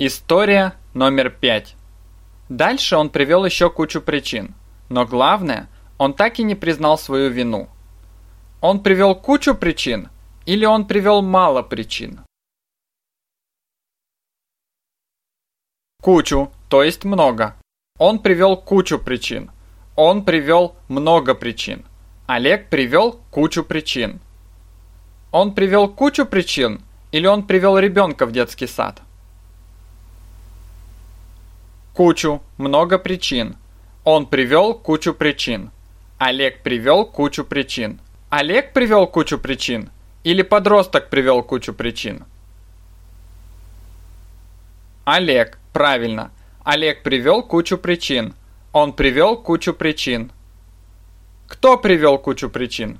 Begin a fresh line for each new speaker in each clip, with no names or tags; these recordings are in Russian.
История номер пять. Дальше он привел еще кучу причин, но главное, он так и не признал свою вину. Он привел кучу причин или он привел мало причин? Кучу, то есть много. Он привел кучу причин. Он привел много причин. Олег привел кучу причин. Он привел кучу причин или он привел ребенка в детский сад? Кучу, много причин. Он привел кучу причин. Олег привел кучу причин. Олег привел кучу причин или подросток привел кучу причин? Олег, правильно. Олег привел кучу причин. Он привел кучу причин. Кто привел кучу причин?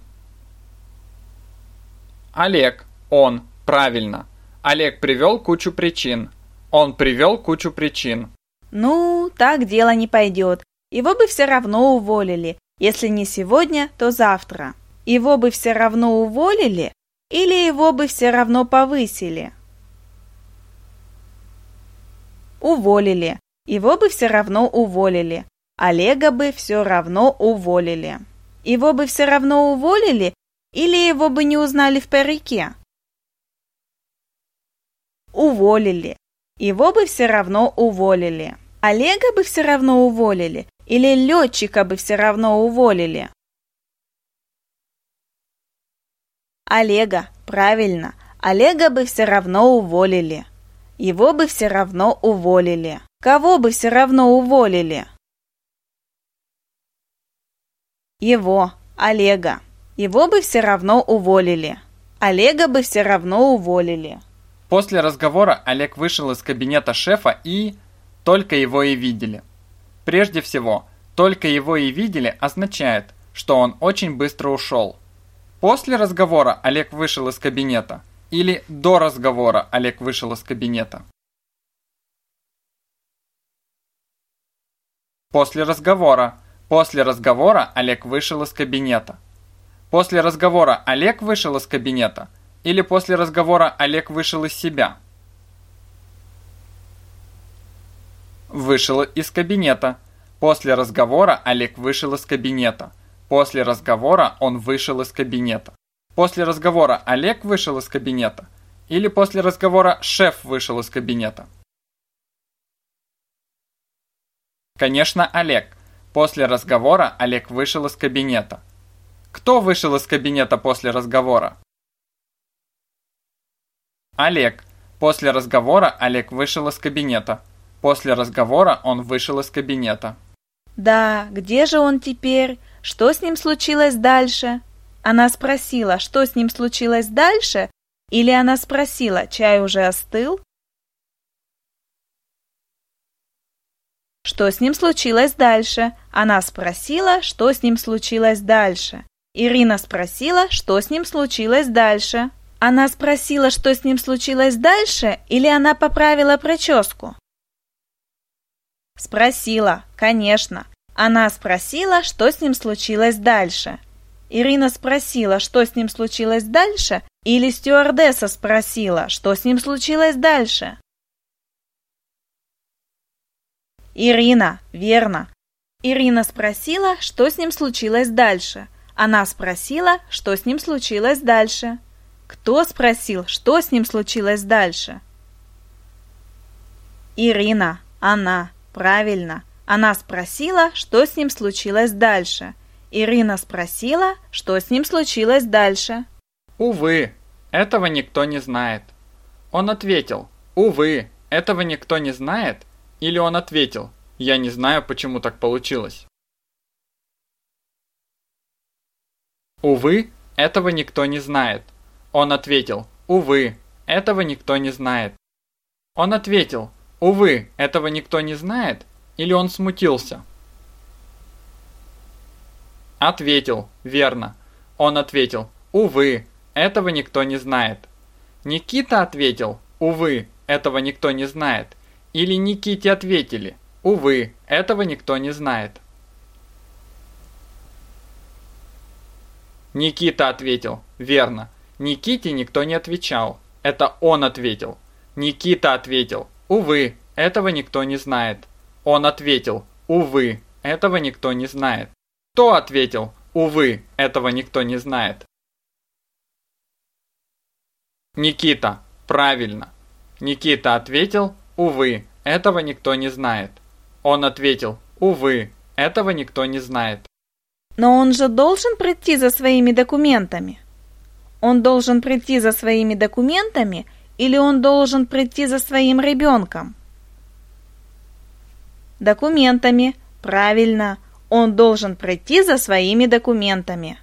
Олег, он, правильно. Олег привел кучу причин. Он привел кучу причин.
Ну, так дело не пойдет. Его бы все равно уволили. Если не сегодня, то завтра. Его бы все равно уволили или его бы все равно повысили? Уволили. Его бы все равно уволили. Олега бы все равно уволили. Его бы все равно уволили или его бы не узнали в парике? Уволили. Его бы все равно уволили. Олега бы все равно уволили или летчика бы все равно уволили? Олега, правильно. Олега бы все равно уволили. Его бы все равно уволили. Кого бы все равно уволили? Его, Олега. Его бы все равно уволили. Олега бы все равно уволили.
После разговора Олег вышел из кабинета шефа и только его и видели. Прежде всего, только его и видели означает, что он очень быстро ушел. После разговора Олег вышел из кабинета или до разговора Олег вышел из кабинета. После разговора. После разговора Олег вышел из кабинета. После разговора Олег вышел из кабинета или после разговора Олег вышел из себя. Вышел из кабинета. После разговора Олег вышел из кабинета. После разговора он вышел из кабинета. После разговора Олег вышел из кабинета. Или после разговора шеф вышел из кабинета. Конечно, Олег. После разговора Олег вышел из кабинета. Кто вышел из кабинета после разговора? Олег. После разговора Олег вышел из кабинета. После разговора он вышел из кабинета.
Да, где же он теперь? Что с ним случилось дальше? Она спросила, что с ним случилось дальше? Или она спросила, чай уже остыл? Что с ним случилось дальше? Она спросила, что с ним случилось дальше. Ирина спросила, что с ним случилось дальше. Она спросила, что с ним случилось дальше, или она поправила прическу? Спросила, конечно. Она спросила, что с ним случилось дальше. Ирина спросила, что с ним случилось дальше, или стюардесса спросила, что с ним случилось дальше. Ирина, верно. Ирина спросила, что с ним случилось дальше. Она спросила, что с ним случилось дальше. Кто спросил, что с ним случилось дальше? Ирина, она. Правильно. Она спросила, что с ним случилось дальше. Ирина спросила, что с ним случилось дальше.
Увы, этого никто не знает. Он ответил, увы, этого никто не знает. Или он ответил, я не знаю, почему так получилось. Увы, этого никто не знает. Он ответил, увы, этого никто не знает. Он ответил, Увы, этого никто не знает? Или он смутился? Ответил, верно. Он ответил, увы, этого никто не знает. Никита ответил, увы, этого никто не знает. Или Никите ответили, увы, этого никто не знает. Никита ответил, верно. Никите никто не отвечал. Это он ответил. Никита ответил, Увы, этого никто не знает. Он ответил, увы, этого никто не знает. Кто ответил, увы, этого никто не знает? Никита, правильно. Никита ответил, увы, этого никто не знает. Он ответил, увы, этого никто не знает.
Но он же должен прийти за своими документами. Он должен прийти за своими документами или он должен прийти за своим ребенком? Документами, правильно. Он должен прийти за своими документами.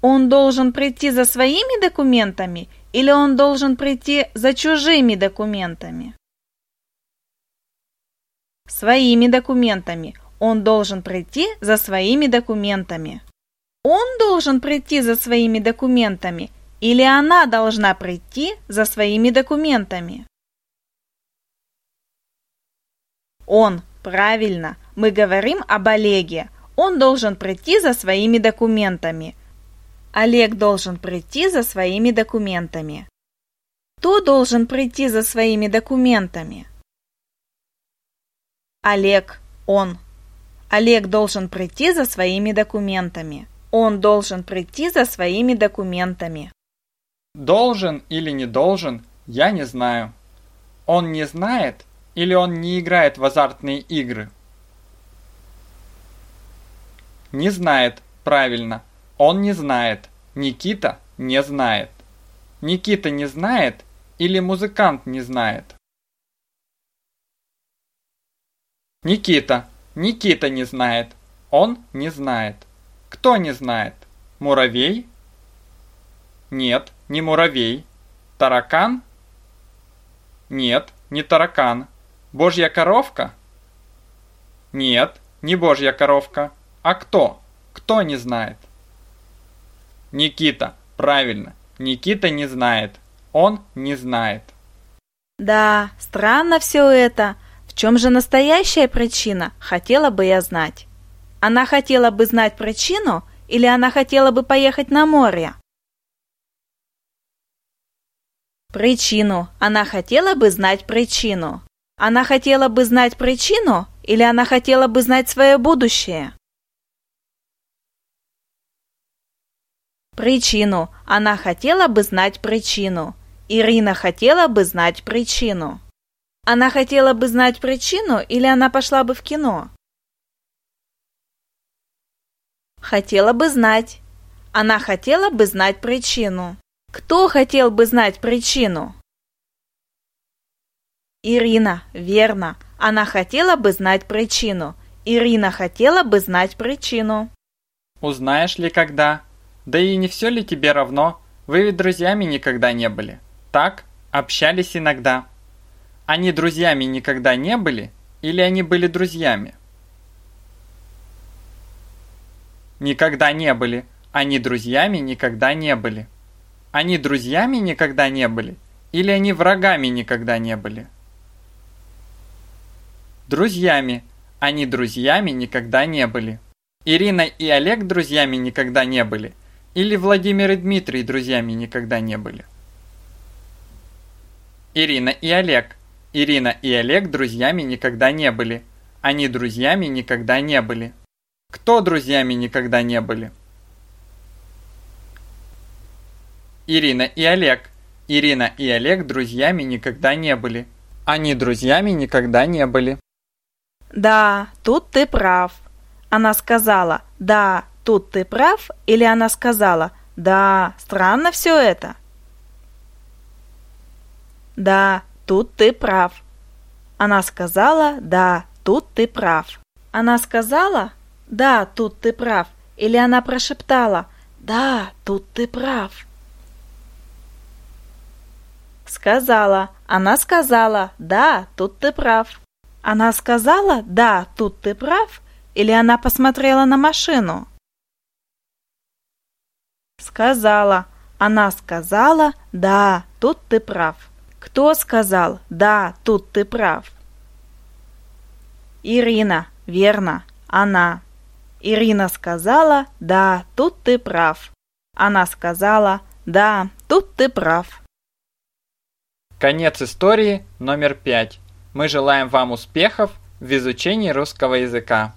Он должен прийти за своими документами или он должен прийти за чужими документами? Своими документами. Он должен прийти за своими документами. Он должен прийти за своими документами или она должна прийти за своими документами? Он, правильно, мы говорим об Олеге. Он должен прийти за своими документами. Олег должен прийти за своими документами. Кто должен прийти за своими документами? Олег, он. Олег должен прийти за своими документами. Он должен прийти за своими документами.
Должен или не должен, я не знаю. Он не знает или он не играет в азартные игры? Не знает, правильно. Он не знает. Никита не знает. Никита не знает или музыкант не знает? Никита. Никита не знает. Он не знает. Кто не знает? Муравей? Нет, не муравей. Таракан? Нет, не таракан. Божья коровка? Нет, не божья коровка. А кто? Кто не знает? Никита, правильно. Никита не знает. Он не знает.
Да, странно все это. В чем же настоящая причина, хотела бы я знать. Она хотела бы знать причину или она хотела бы поехать на море? Причину. Она хотела бы знать причину. Она хотела бы знать причину или она хотела бы знать свое будущее? Причину. Она хотела бы знать причину. Ирина хотела бы знать причину. Она хотела бы знать причину или она пошла бы в кино? Хотела бы знать. Она хотела бы знать причину. Кто хотел бы знать причину? Ирина, верно. Она хотела бы знать причину. Ирина хотела бы знать причину.
Узнаешь ли когда? Да и не все ли тебе равно? Вы ведь друзьями никогда не были. Так, общались иногда. Они друзьями никогда не были? Или они были друзьями? Никогда не были. Они друзьями никогда не были. Они друзьями никогда не были? Или они врагами никогда не были? Друзьями. Они друзьями никогда не были. Ирина и Олег друзьями никогда не были? Или Владимир и Дмитрий друзьями никогда не были? Ирина и Олег. Ирина и Олег друзьями никогда не были. Они друзьями никогда не были. Кто друзьями никогда не были? Ирина и Олег. Ирина и Олег друзьями никогда не были. Они друзьями никогда не были.
Да, тут ты прав. Она сказала «Да, тут ты прав» или она сказала «Да, странно все это». Да, тут ты прав. Она сказала «Да, тут ты прав». Она сказала «Да, тут ты прав» или она прошептала «Да, тут ты прав». Сказала. Она сказала, да, тут ты прав. Она сказала, да, тут ты прав, или она посмотрела на машину? Сказала. Она сказала, да, тут ты прав. Кто сказал, да, тут ты прав? Ирина, верно, она. Ирина сказала, да, тут ты прав. Она сказала, да, тут ты прав.
Конец истории номер пять. Мы желаем вам успехов в изучении русского языка.